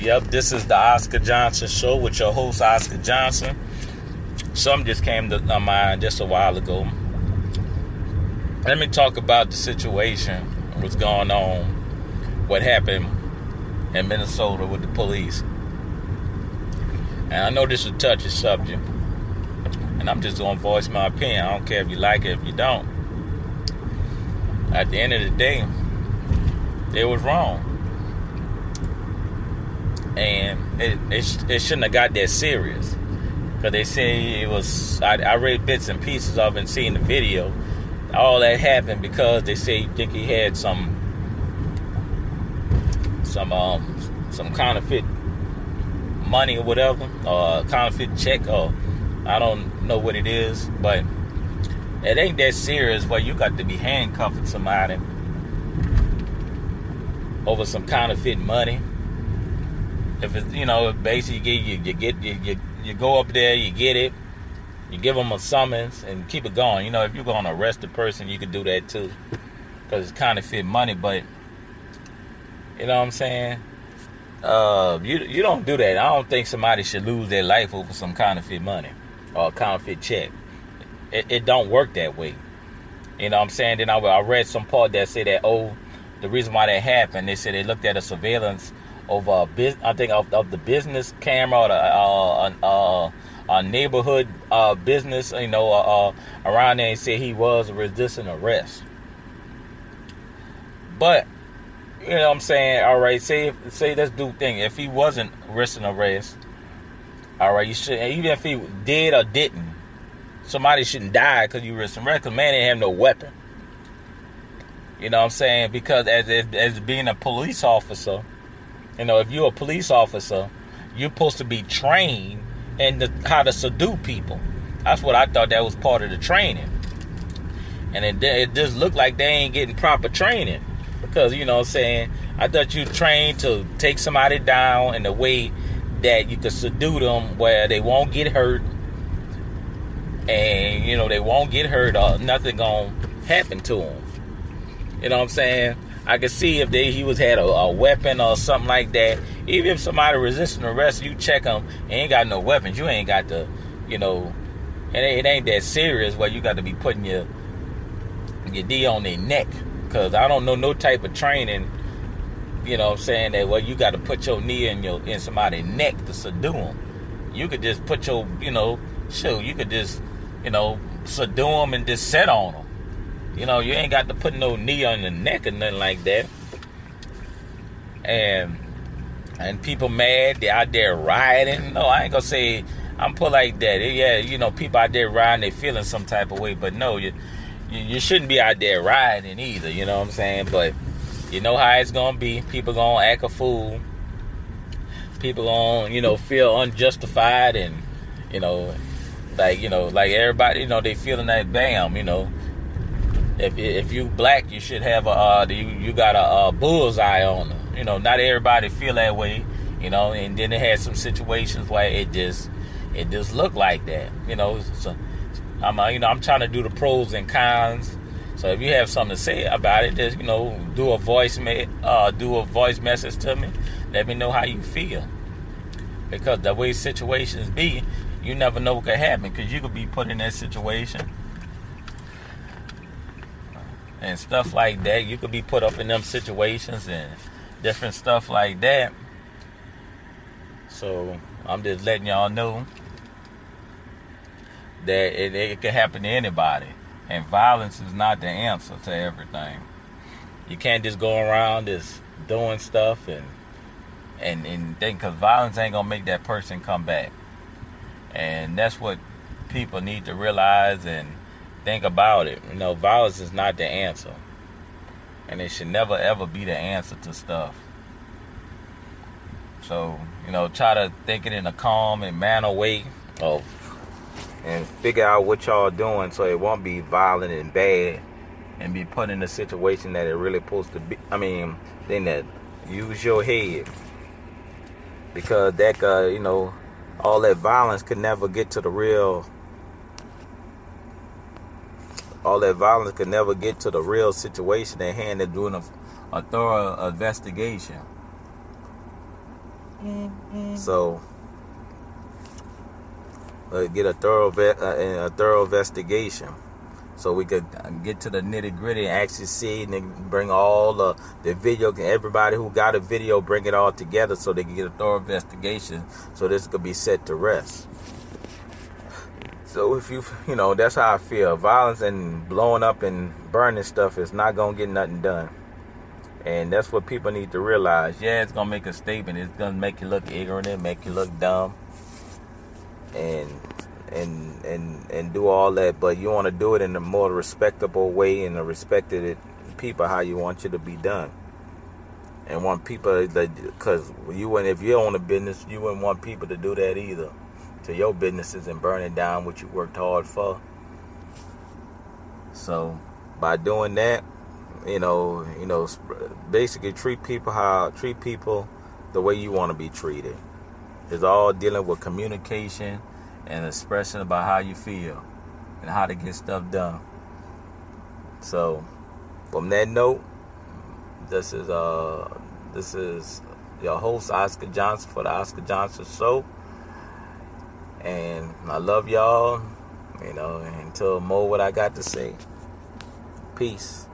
Yep, this is the Oscar Johnson Show with your host, Oscar Johnson. Something just came to my mind just a while ago. Let me talk about the situation, what's going on, what happened in Minnesota with the police. And I know this is a touchy subject, and I'm just going to voice my opinion. I don't care if you like it, if you don't. At the end of the day, it was wrong and it, it, it shouldn't have got that serious. Because they say it was I, I, read bits and pieces of and seen the video. All that happened because they say think he had some some um some counterfeit money or whatever or counterfeit check or I don't know what it is but it ain't that serious where you got to be handcuffing somebody over some counterfeit money if it's you know basically you, you get you, you you go up there you get it you give them a summons and keep it going. You know if you're to arrest a person you can do that too because it's counterfeit money but you know what i'm saying? Uh you you don't do that. I don't think somebody should lose their life over some counterfeit money or a counterfeit check. It, it don't work that way. You know what i'm saying? Then I, I read some part that said that oh the reason why that happened they said they looked at a surveillance over a bus- I think of, of the business camera or the, uh, uh, a neighborhood uh, business, you know, uh, uh, around there and said he was resisting arrest. But you know what I'm saying? All right, say say let's do thing. If he wasn't resisting arrest, all right, you should even if he did or didn't, somebody shouldn't die because you resisting arrest. Because man didn't have no weapon. You know what I'm saying? Because as as being a police officer, you know, if you're a police officer, you're supposed to be trained in the, how to subdue people. That's what I thought that was part of the training. And it, it just looked like they ain't getting proper training. Because, you know what I'm saying, I thought you trained to take somebody down in a way that you could subdue them where they won't get hurt. And, you know, they won't get hurt or nothing gonna happen to them. You know what I'm saying? I could see if they he was had a, a, weapon or something like that. Even if somebody resisting arrest, you check them. Ain't got no weapons. You ain't got the, you know, it it ain't that serious where you got to be putting your your D on their neck. Cause I don't know no type of training. You know, I'm saying that well you got to put your knee in your in somebody's neck to subdue them. You could just put your, you know, shoot. You could just, you know, subdue them and just set on them. You know, you ain't got to put no knee on the neck or nothing like that. And and people mad, they out there rioting. No, I ain't gonna say I'm put like that. Yeah, you know, people out there riding, they feeling some type of way, but no, you, you shouldn't be out there riding either. You know what I'm saying? But you know how it's gonna be. People gonna act a fool. People gonna you know feel unjustified and you know like you know like everybody you know they feeling that bam you know if if you black, you should have a uh, you you got a, a bullseye on them. You know, not everybody feel that way. You know, and then it had some situations where it just it just looked like that. You know, so I'm uh, you know I'm trying to do the pros and cons. So if you have something to say about it, just you know do a voice me- uh, do a voice message to me. Let me know how you feel. Because the way situations be, you never know what could happen. Because you could be put in that situation and stuff like that. You could be put up in them situations and different stuff like that. So I'm just letting y'all know that it, it can happen to anybody. And violence is not the answer to everything. You can't just go around just doing stuff and and and think because violence ain't gonna make that person come back. And that's what people need to realize and think about it. You know, violence is not the answer. And it should never ever be the answer to stuff. So, you know, try to think it in a calm and manner way of and figure out what y'all doing so it won't be violent and bad and be put in a situation that it really supposed to be I mean, then that use your head. Because that uh, you know, all that violence could never get to the real all that violence could never get to the real situation at hand. They're doing a, a thorough investigation. So uh, get a thorough ve- uh, a thorough investigation so we could get to the nitty gritty and actually see and bring all the, the video everybody who got a video bring it all together so they can get a thorough investigation so this could be set to rest so if you you know that's how i feel. Violence and blowing up and burning stuff is not gonna get nothing done. And that's what people need to realize. Yeah it's gonna make a statement. It's gonna make you look ignorant make you look dumb and and and and do all that, but you want to do it in a more respectable way and a respected people how you want you to be done. And want people that because you if you own a business, you wouldn't want people to do that either to your businesses and burning down what you worked hard for. So by doing that, you know, you know, basically treat people how treat people the way you want to be treated. It's all dealing with communication and expression about how you feel and how to get stuff done. So, from that note, this is uh this is your host Oscar Johnson for the Oscar Johnson Show, and I love y'all. You know, until more what I got to say. Peace.